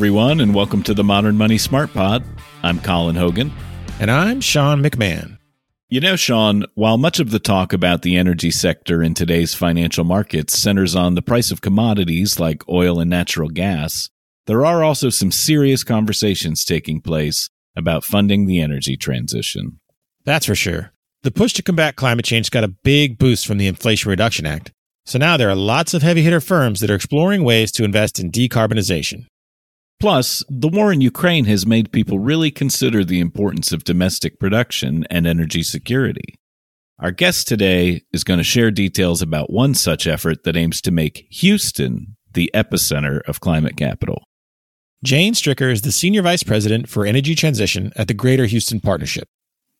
everyone, and welcome to the Modern Money Smart Pod. I'm Colin Hogan. And I'm Sean McMahon. You know, Sean, while much of the talk about the energy sector in today's financial markets centers on the price of commodities like oil and natural gas, there are also some serious conversations taking place about funding the energy transition. That's for sure. The push to combat climate change got a big boost from the Inflation Reduction Act. So now there are lots of heavy hitter firms that are exploring ways to invest in decarbonization. Plus, the war in Ukraine has made people really consider the importance of domestic production and energy security. Our guest today is going to share details about one such effort that aims to make Houston the epicenter of climate capital. Jane Stricker is the Senior Vice President for Energy Transition at the Greater Houston Partnership.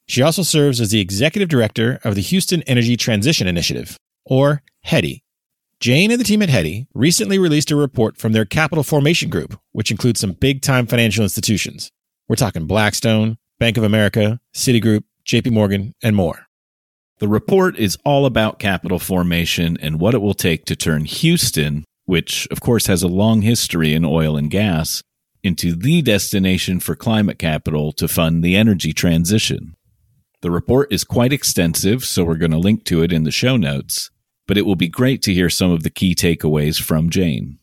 She also serves as the Executive Director of the Houston Energy Transition Initiative, or HETI, Jane and the team at HETI recently released a report from their capital formation group, which includes some big time financial institutions. We're talking Blackstone, Bank of America, Citigroup, JP Morgan, and more. The report is all about capital formation and what it will take to turn Houston, which of course has a long history in oil and gas, into the destination for climate capital to fund the energy transition. The report is quite extensive, so we're going to link to it in the show notes but it will be great to hear some of the key takeaways from Jane.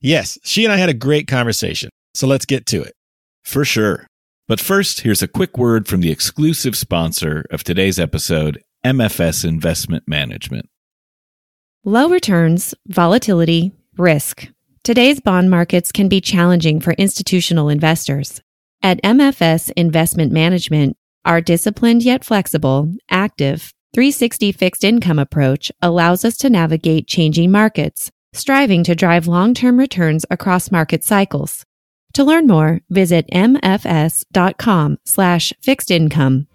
Yes, she and I had a great conversation. So let's get to it. For sure. But first, here's a quick word from the exclusive sponsor of today's episode, MFS Investment Management. Low returns, volatility, risk. Today's bond markets can be challenging for institutional investors. At MFS Investment Management, our disciplined yet flexible, active, 360 fixed income approach allows us to navigate changing markets, striving to drive long-term returns across market cycles. To learn more, visit mfs.com slash fixed income.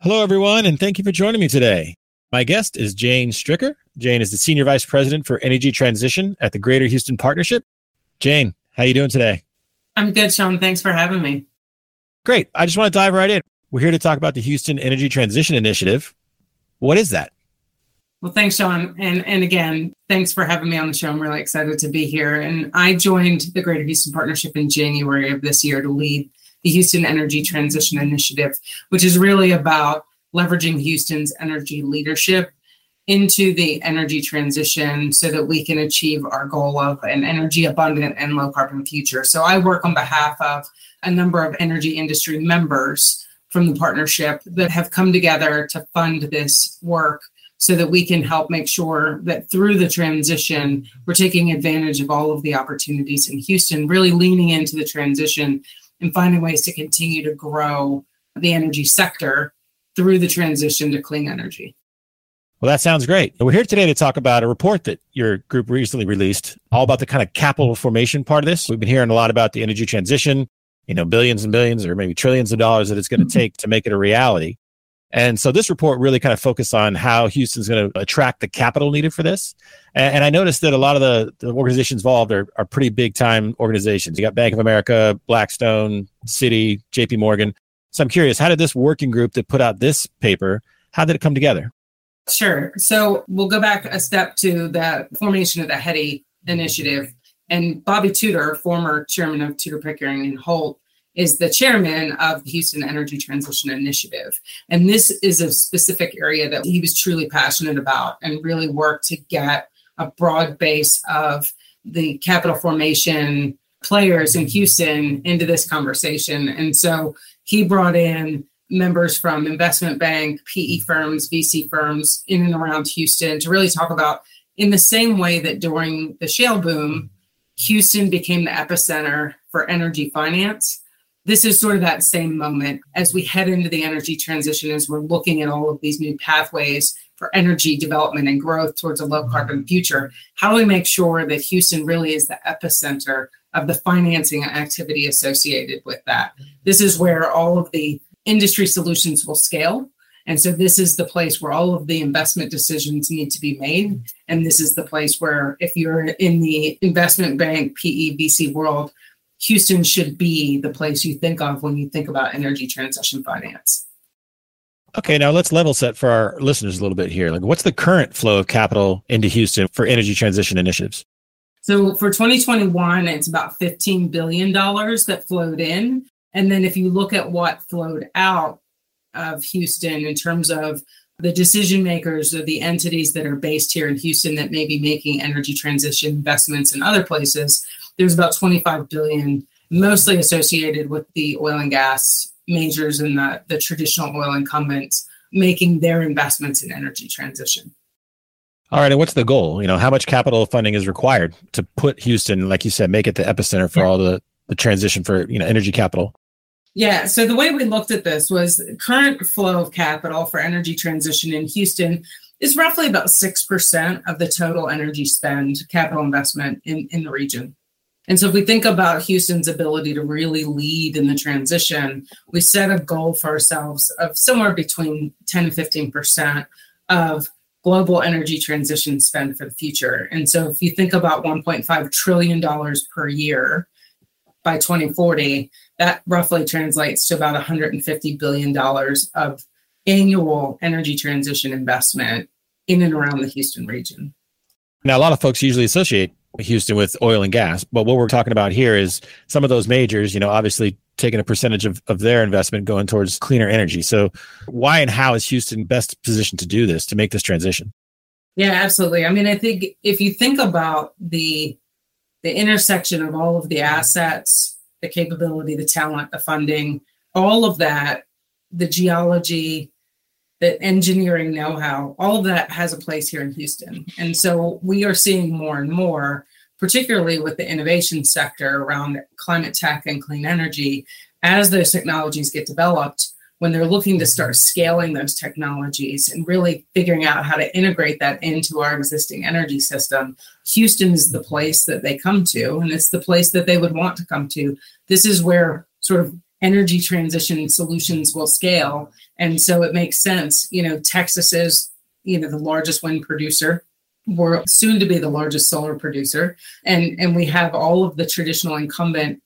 Hello, everyone, and thank you for joining me today. My guest is Jane Stricker. Jane is the Senior Vice President for Energy Transition at the Greater Houston Partnership. Jane, how you doing today? I'm good, Sean. Thanks for having me. Great. I just want to dive right in. We're here to talk about the Houston Energy Transition Initiative. What is that? Well, thanks, Sean. And and again, thanks for having me on the show. I'm really excited to be here. And I joined the Greater Houston Partnership in January of this year to lead the Houston Energy Transition Initiative, which is really about leveraging Houston's energy leadership into the energy transition so that we can achieve our goal of an energy abundant and low carbon future. So I work on behalf of a number of energy industry members from the partnership that have come together to fund this work so that we can help make sure that through the transition, we're taking advantage of all of the opportunities in Houston, really leaning into the transition and finding ways to continue to grow the energy sector through the transition to clean energy. Well, that sounds great. We're here today to talk about a report that your group recently released, all about the kind of capital formation part of this. We've been hearing a lot about the energy transition, you know, billions and billions or maybe trillions of dollars that it's going to mm-hmm. take to make it a reality. And so this report really kind of focused on how Houston's going to attract the capital needed for this. And, and I noticed that a lot of the, the organizations involved are, are pretty big time organizations. You got Bank of America, Blackstone, Citi, JP Morgan. So I'm curious, how did this working group that put out this paper, how did it come together? Sure. So we'll go back a step to the formation of the HETI initiative. And Bobby Tudor, former chairman of Tudor Pickering and Holt, is the chairman of the Houston Energy Transition Initiative. And this is a specific area that he was truly passionate about and really worked to get a broad base of the capital formation players in Houston into this conversation. And so he brought in members from investment bank, PE firms, VC firms in and around Houston to really talk about in the same way that during the shale boom, Houston became the epicenter for energy finance. This is sort of that same moment as we head into the energy transition, as we're looking at all of these new pathways for energy development and growth towards a low carbon future. How do we make sure that Houston really is the epicenter of the financing activity associated with that? This is where all of the industry solutions will scale. And so this is the place where all of the investment decisions need to be made. And this is the place where, if you're in the investment bank, PE, VC world, Houston should be the place you think of when you think about energy transition finance. Okay, now let's level set for our listeners a little bit here. Like, what's the current flow of capital into Houston for energy transition initiatives? So for 2021, it's about $15 billion that flowed in. And then if you look at what flowed out of Houston in terms of the decision makers or the entities that are based here in Houston that may be making energy transition investments in other places, there's about 25 billion, mostly associated with the oil and gas majors and the, the traditional oil incumbents making their investments in energy transition. All right, and what's the goal? You know, how much capital funding is required to put Houston, like you said, make it the epicenter for yeah. all the the transition for you know energy capital? Yeah. So the way we looked at this was current flow of capital for energy transition in Houston is roughly about 6% of the total energy spend, capital investment in, in the region. And so if we think about Houston's ability to really lead in the transition, we set a goal for ourselves of somewhere between 10 and 15% of global energy transition spend for the future. And so if you think about $1.5 trillion per year by 2040, that roughly translates to about $150 billion of annual energy transition investment in and around the Houston region. Now, a lot of folks usually associate Houston with oil and gas, but what we're talking about here is some of those majors, you know, obviously taking a percentage of, of their investment going towards cleaner energy. So, why and how is Houston best positioned to do this, to make this transition? Yeah, absolutely. I mean, I think if you think about the the intersection of all of the assets the capability, the talent, the funding, all of that, the geology, the engineering know how, all of that has a place here in Houston. And so we are seeing more and more, particularly with the innovation sector around climate tech and clean energy, as those technologies get developed, when they're looking to start scaling those technologies and really figuring out how to integrate that into our existing energy system, Houston is the place that they come to, and it's the place that they would want to come to. This is where sort of energy transition solutions will scale. And so it makes sense. You know, Texas is, you know, the largest wind producer. We're soon to be the largest solar producer. And, and we have all of the traditional incumbent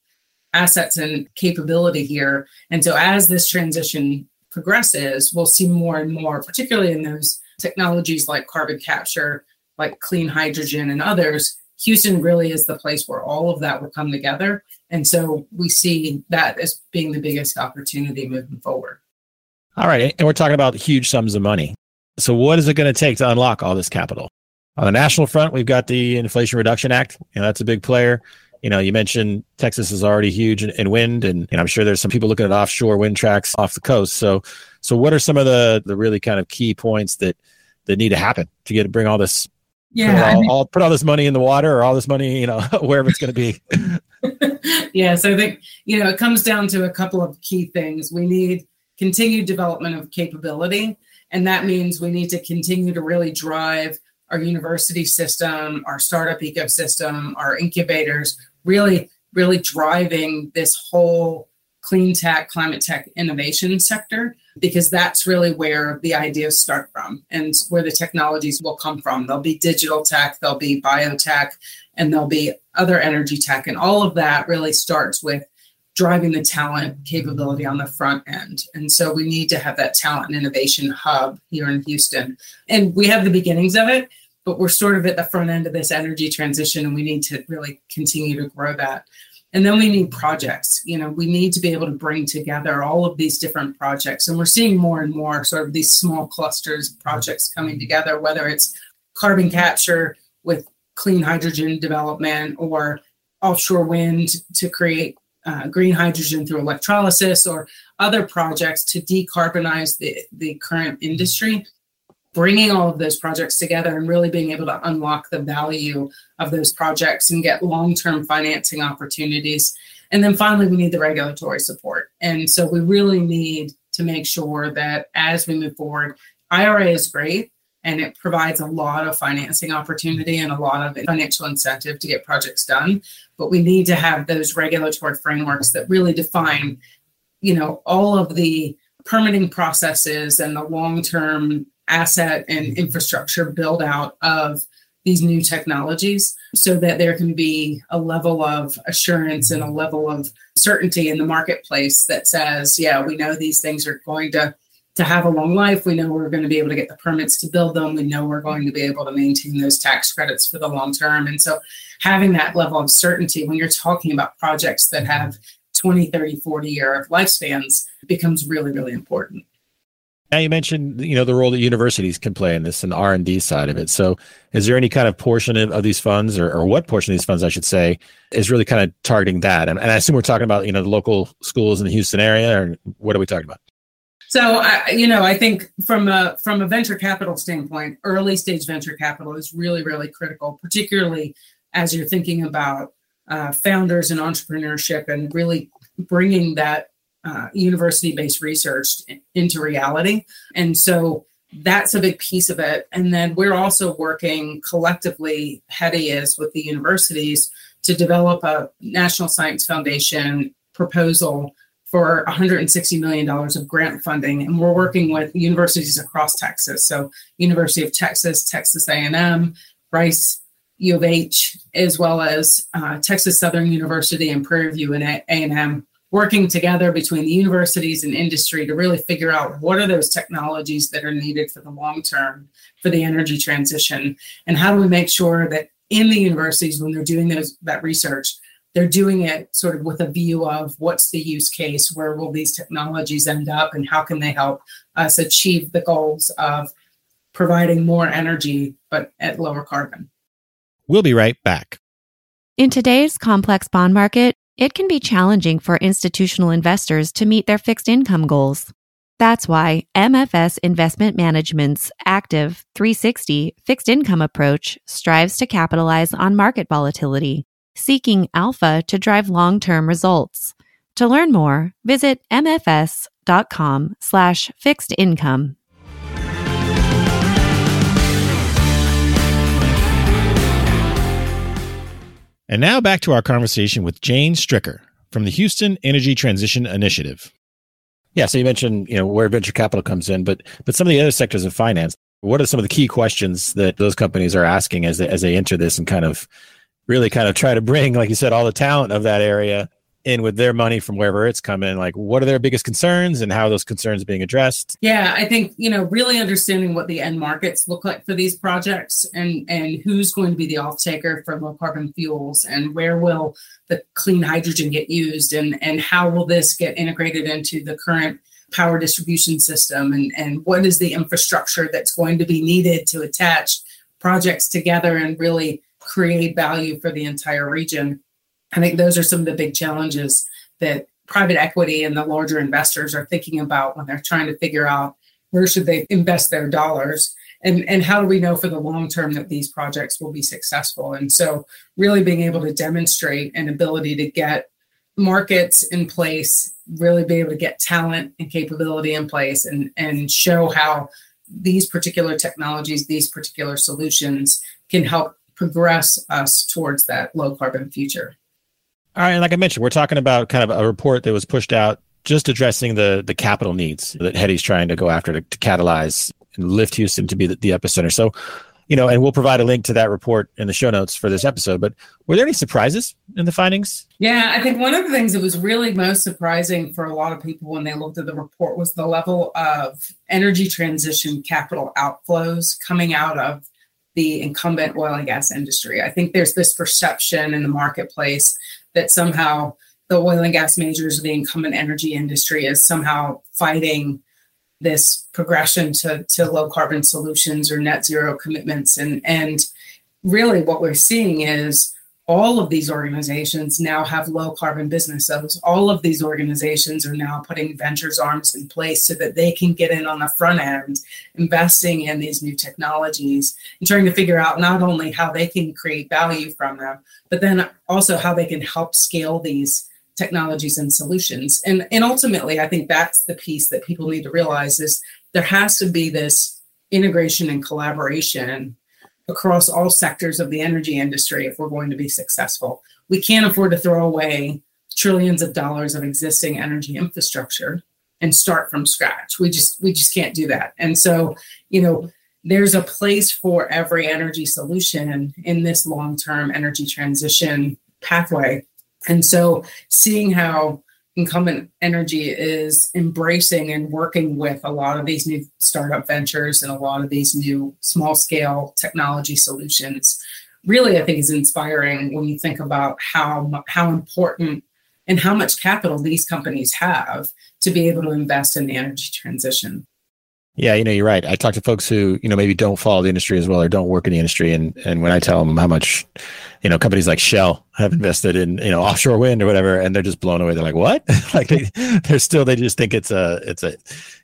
assets and capability here. And so as this transition progresses, we'll see more and more, particularly in those technologies like carbon capture, like clean hydrogen and others. Houston really is the place where all of that will come together. And so we see that as being the biggest opportunity moving forward. All right. And we're talking about huge sums of money. So, what is it going to take to unlock all this capital? On the national front, we've got the Inflation Reduction Act, and that's a big player you know, you mentioned Texas is already huge in, in wind, and, and, I'm sure there's some people looking at offshore wind tracks off the coast. So, so what are some of the the really kind of key points that that need to happen to get bring all this? Yeah, all, all, put all this money in the water, or all this money, you know, wherever it's going to be. yeah, so I think you know it comes down to a couple of key things. We need continued development of capability, and that means we need to continue to really drive our university system, our startup ecosystem, our incubators, really, really driving this whole clean tech, climate tech innovation sector, because that's really where the ideas start from and where the technologies will come from. There'll be digital tech, there'll be biotech, and there'll be other energy tech. And all of that really starts with driving the talent capability on the front end. And so we need to have that talent and innovation hub here in Houston. And we have the beginnings of it but we're sort of at the front end of this energy transition and we need to really continue to grow that. And then we need projects you know we need to be able to bring together all of these different projects. And we're seeing more and more sort of these small clusters of projects coming together whether it's carbon capture with clean hydrogen development or offshore wind to create uh, green hydrogen through electrolysis or other projects to decarbonize the, the current industry bringing all of those projects together and really being able to unlock the value of those projects and get long term financing opportunities. And then finally, we need the regulatory support. And so we really need to make sure that as we move forward, IRA is great and it provides a lot of financing opportunity and a lot of financial incentive to get projects done. But we need to have those regulatory frameworks that really define, you know, all of the permitting processes and the long term asset and infrastructure build out of these new technologies so that there can be a level of assurance and a level of certainty in the marketplace that says, yeah, we know these things are going to to have a long life. We know we're going to be able to get the permits to build them. We know we're going to be able to maintain those tax credits for the long term. And so having that level of certainty when you're talking about projects that have 20, 30, 40 year lifespans becomes really, really important. Now you mentioned you know the role that universities can play in this and the R and D side of it. So is there any kind of portion of, of these funds, or, or, what portion of these funds, I should say, is really kind of targeting that? And, and, I assume we're talking about you know the local schools in the Houston area, or what are we talking about? So uh, you know, I think from a from a venture capital standpoint, early stage venture capital is really really critical, particularly as you're thinking about uh, founders and entrepreneurship and really bringing that uh, university based research into reality. And so that's a big piece of it. And then we're also working collectively, HETI is with the universities to develop a National Science Foundation proposal for $160 million of grant funding. And we're working with universities across Texas. So University of Texas, Texas A&M, Rice, U of H, as well as uh, Texas Southern University and Prairie View and A&M working together between the universities and industry to really figure out what are those technologies that are needed for the long term for the energy transition. And how do we make sure that in the universities when they're doing those that research they're doing it sort of with a view of what's the use case where will these technologies end up and how can they help us achieve the goals of providing more energy but at lower carbon? We'll be right back. In today's complex bond market it can be challenging for institutional investors to meet their fixed income goals. That's why MFS Investment Management's active 360 fixed income approach strives to capitalize on market volatility, seeking alpha to drive long-term results. To learn more, visit mfs.com slash fixed income. And now back to our conversation with Jane Stricker from the Houston Energy Transition Initiative. Yeah, so you mentioned, you know, where venture capital comes in, but but some of the other sectors of finance, what are some of the key questions that those companies are asking as they, as they enter this and kind of really kind of try to bring, like you said, all the talent of that area in with their money from wherever it's coming like what are their biggest concerns and how those concerns being addressed? Yeah i think you know really understanding what the end markets look like for these projects and and who's going to be the off taker for low carbon fuels and where will the clean hydrogen get used and and how will this get integrated into the current power distribution system and and what is the infrastructure that's going to be needed to attach projects together and really create value for the entire region I think those are some of the big challenges that private equity and the larger investors are thinking about when they're trying to figure out where should they invest their dollars and, and how do we know for the long term that these projects will be successful. And so really being able to demonstrate an ability to get markets in place really be able to get talent and capability in place and, and show how these particular technologies these particular solutions can help progress us towards that low carbon future all right, and like I mentioned, we're talking about kind of a report that was pushed out just addressing the the capital needs that HETI's trying to go after to, to catalyze and lift Houston to be the, the epicenter. So, you know, and we'll provide a link to that report in the show notes for this episode. But were there any surprises in the findings? Yeah, I think one of the things that was really most surprising for a lot of people when they looked at the report was the level of energy transition capital outflows coming out of the incumbent oil and gas industry. I think there's this perception in the marketplace that somehow the oil and gas majors the incumbent energy industry is somehow fighting this progression to, to low carbon solutions or net zero commitments. And, and really what we're seeing is all of these organizations now have low carbon businesses. All of these organizations are now putting ventures arms in place so that they can get in on the front end, investing in these new technologies and trying to figure out not only how they can create value from them, but then also how they can help scale these technologies and solutions. And, and ultimately, I think that's the piece that people need to realize is there has to be this integration and collaboration across all sectors of the energy industry if we're going to be successful. We can't afford to throw away trillions of dollars of existing energy infrastructure and start from scratch. We just we just can't do that. And so, you know, there's a place for every energy solution in this long-term energy transition pathway. And so seeing how incumbent energy is embracing and working with a lot of these new startup ventures and a lot of these new small scale technology solutions. Really i think is inspiring when you think about how how important and how much capital these companies have to be able to invest in the energy transition yeah, you know, you're right. I talk to folks who, you know, maybe don't follow the industry as well or don't work in the industry. And and when I tell them how much, you know, companies like Shell have invested in, you know, offshore wind or whatever, and they're just blown away. They're like, what? like they they're still they just think it's a it's a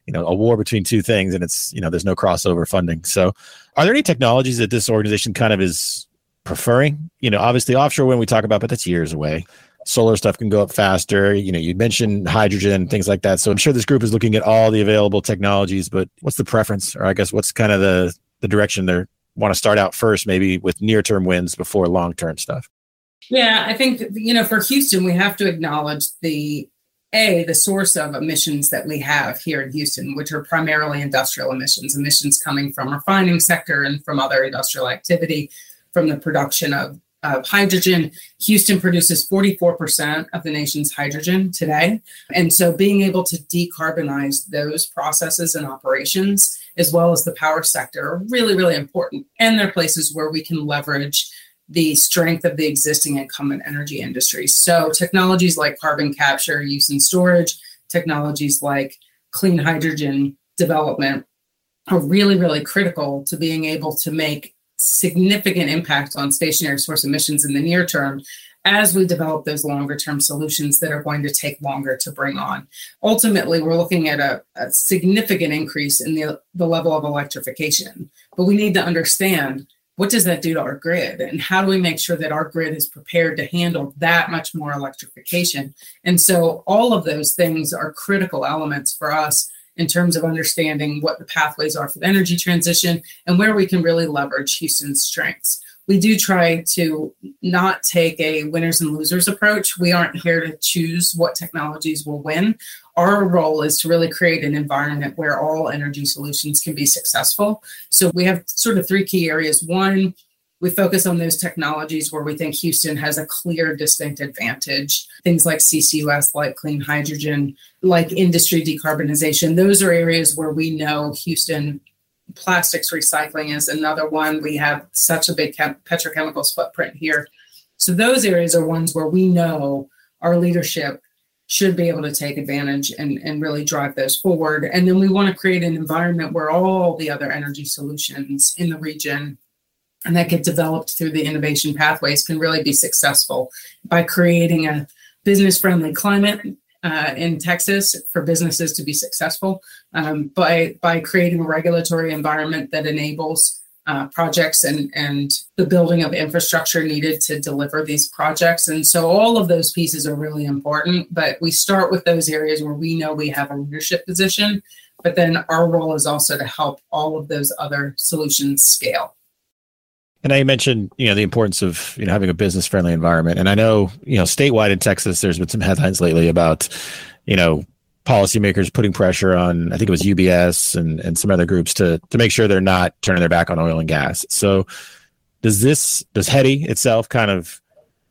you know, a war between two things and it's, you know, there's no crossover funding. So are there any technologies that this organization kind of is preferring? You know, obviously offshore wind we talk about, but that's years away solar stuff can go up faster. You know, you mentioned hydrogen, things like that. So I'm sure this group is looking at all the available technologies, but what's the preference? Or I guess what's kind of the, the direction they want to start out first, maybe with near term wins before long term stuff? Yeah, I think, you know, for Houston, we have to acknowledge the a the source of emissions that we have here in Houston, which are primarily industrial emissions, emissions coming from refining sector and from other industrial activity, from the production of of hydrogen. Houston produces 44% of the nation's hydrogen today. And so being able to decarbonize those processes and operations, as well as the power sector, are really, really important. And they're places where we can leverage the strength of the existing incumbent energy industry. So technologies like carbon capture, use and storage, technologies like clean hydrogen development are really, really critical to being able to make significant impact on stationary source emissions in the near term as we develop those longer term solutions that are going to take longer to bring on. Ultimately, we're looking at a, a, significant increase in the, the level of electrification, but we need to understand what does that do to our grid and how do we make sure that our grid is prepared to handle that much more electrification and so all of those things are critical elements for us in terms of understanding what the pathways are for the energy transition and where we can really leverage Houston's strengths. We do try to not take a winners and losers approach. We aren't here to choose what technologies will win. Our role is to really create an environment where all energy solutions can be successful. So we have sort of three key areas. One, we focus on those technologies where we think Houston has a clear, distinct advantage. Things like CCUS, like clean hydrogen, like industry decarbonization. Those are areas where we know Houston plastics recycling is another one. We have such a big chem- petrochemicals footprint here. So those areas are ones where we know our leadership should be able to take advantage and, and really drive those forward. And then we want to create an environment where all the other energy solutions in the region and that get developed through the innovation pathways can really be successful by creating a business friendly climate uh, in Texas for businesses to be successful um, by by creating a regulatory environment that enables uh, projects and and the building of infrastructure needed to deliver these projects. And so all of those pieces are really important. But we start with those areas where we know we have a leadership position. But then our role is also to help all of those other solutions scale. And I mentioned, you know, the importance of you know having a business friendly environment. And I know, you know, statewide in Texas, there's been some headlines lately about, you know, policymakers putting pressure on. I think it was UBS and and some other groups to to make sure they're not turning their back on oil and gas. So, does this does HETI itself kind of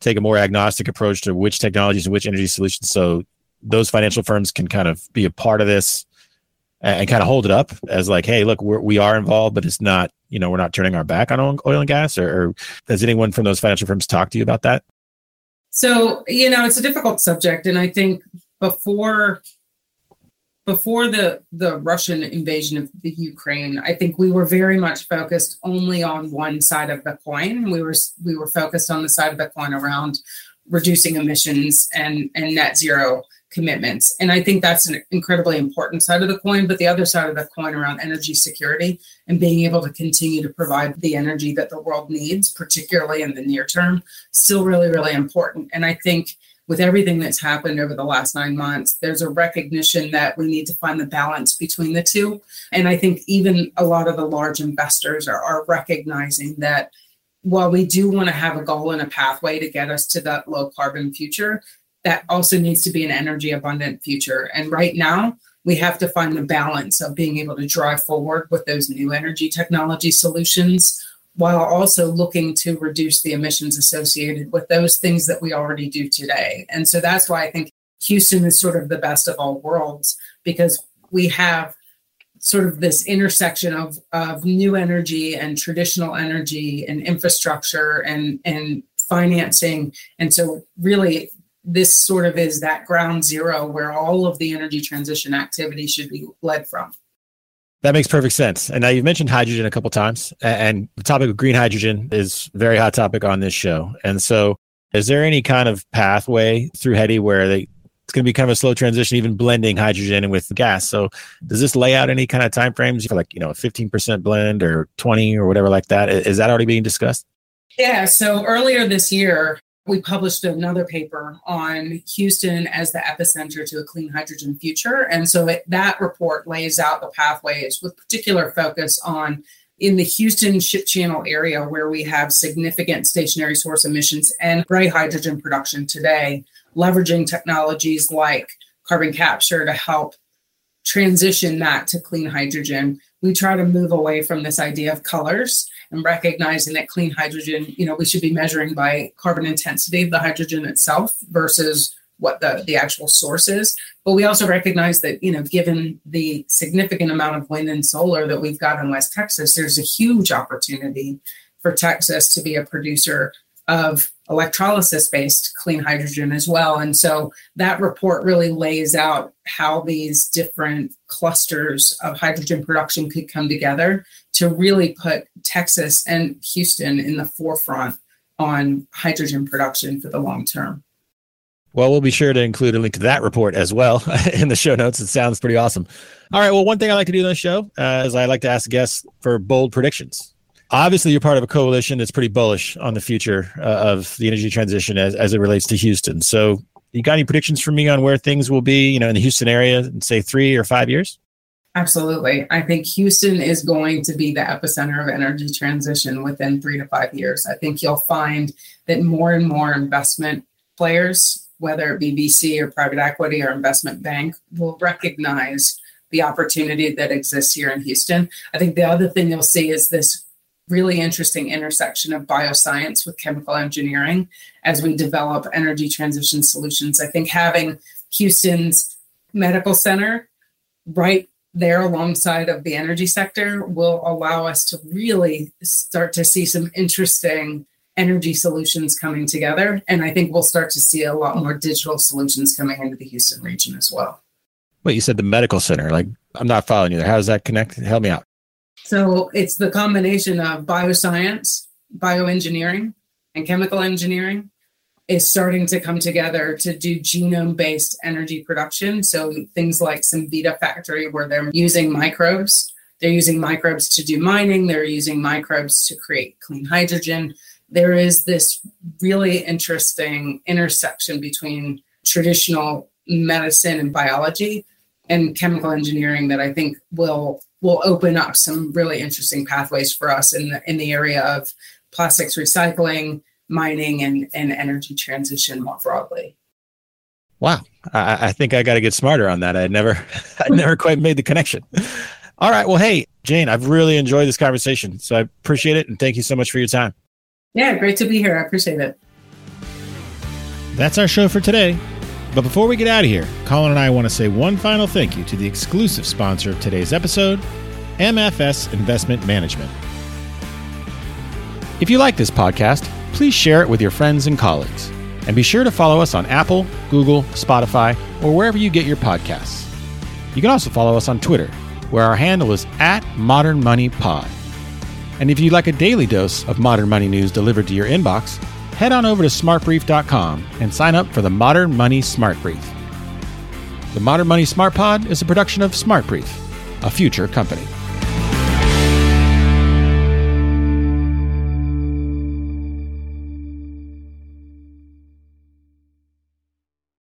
take a more agnostic approach to which technologies and which energy solutions, so those financial firms can kind of be a part of this and, kind of hold it up as like, hey, look, we're, we are involved, but it's not you know we're not turning our back on oil and gas or, or has anyone from those financial firms talked to you about that? So you know it's a difficult subject and i think before before the the russian invasion of the ukraine i think we were very much focused only on one side of the coin. We were we were focused on the side of the coin around reducing emissions and and net zero commitments. And I think that's an incredibly important side of the coin. But the other side of the coin around energy security and being able to continue to provide the energy that the world needs, particularly in the near term, still really, really important. And I think with everything that's happened over the last nine months, there's a recognition that we need to find the balance between the two. And I think even a lot of the large investors are, are recognizing that while we do want to have a goal and a pathway to get us to that low carbon future, that also needs to be an energy abundant future. And right now, we have to find the balance of being able to drive forward with those new energy technology solutions while also looking to reduce the emissions associated with those things that we already do today. And so that's why I think Houston is sort of the best of all worlds because we have sort of this intersection of, of new energy and traditional energy and infrastructure and, and financing. And so, really, this sort of is that ground zero where all of the energy transition activity should be led from. That makes perfect sense. And now you've mentioned hydrogen a couple times, and the topic of green hydrogen is very hot topic on this show. And so, is there any kind of pathway through HETI where they it's going to be kind of a slow transition, even blending hydrogen with gas. So, does this lay out any kind of timeframes for like you know a fifteen percent blend or twenty or whatever like that? Is that already being discussed? Yeah. So earlier this year, we published another paper on Houston as the epicenter to a clean hydrogen future. And so it, that report lays out the pathways with particular focus on in the Houston ship channel area where we have significant stationary source emissions and gray hydrogen production today, leveraging technologies like carbon capture to help transition that to clean hydrogen. We try to move away from this idea of colors and recognizing that clean hydrogen, you know, we should be measuring by carbon intensity of the hydrogen itself versus what the, the actual source is. But we also recognize that, you know, given the significant amount of wind and solar that we've got in West Texas, there's a huge opportunity for Texas to be a producer of electrolysis based clean hydrogen as well. And so that report really lays out how these different clusters of hydrogen production could come together to really put Texas and Houston in the forefront on hydrogen production for the long term. Well, we'll be sure to include a link to that report as well in the show notes. It sounds pretty awesome. All right. Well, one thing I like to do on the show uh, is I like to ask guests for bold predictions obviously you're part of a coalition that's pretty bullish on the future uh, of the energy transition as, as it relates to Houston. So you got any predictions for me on where things will be, you know, in the Houston area in say three or five years? Absolutely. I think Houston is going to be the epicenter of energy transition within three to five years. I think you'll find that more and more investment players, whether it be VC or private equity or investment bank, will recognize the opportunity that exists here in Houston. I think the other thing you'll see is this really interesting intersection of bioscience with chemical engineering as we develop energy transition solutions. I think having Houston's medical center right there alongside of the energy sector will allow us to really start to see some interesting energy solutions coming together. And I think we'll start to see a lot more digital solutions coming into the Houston region as well. Wait, you said the medical center. Like, I'm not following you there. How does that connect? Help me out. So it's the combination of bioscience, bioengineering, and chemical engineering is starting to come together to do genome based energy production. So things like Cemvita factory, where they're using microbes. They're using microbes to do mining, they're using microbes to create clean hydrogen. There is this really interesting intersection between traditional medicine and biology and chemical engineering that I think will will open up some really interesting pathways for us in the in the area of plastics recycling, mining, and and energy transition more broadly. Wow, I, I think I got to get smarter on that. I never, I never quite made the connection. All right, well, hey Jane, I've really enjoyed this conversation, so I appreciate it, and thank you so much for your time. Yeah, great to be here. I appreciate it. That's our show for today. But before we get out of here, Colin and I want to say one final thank you to the exclusive sponsor of today's episode, MFS Investment Management. If you like this podcast, please share it with your friends and colleagues. And be sure to follow us on Apple, Google, Spotify, or wherever you get your podcasts. You can also follow us on Twitter, where our handle is at Modern Money Pod. And if you'd like a daily dose of modern money news delivered to your inbox, head on over to smartbrief.com and sign up for the Modern Money Smart Brief. The Modern Money Smart Pod is a production of Smart Brief, a future company.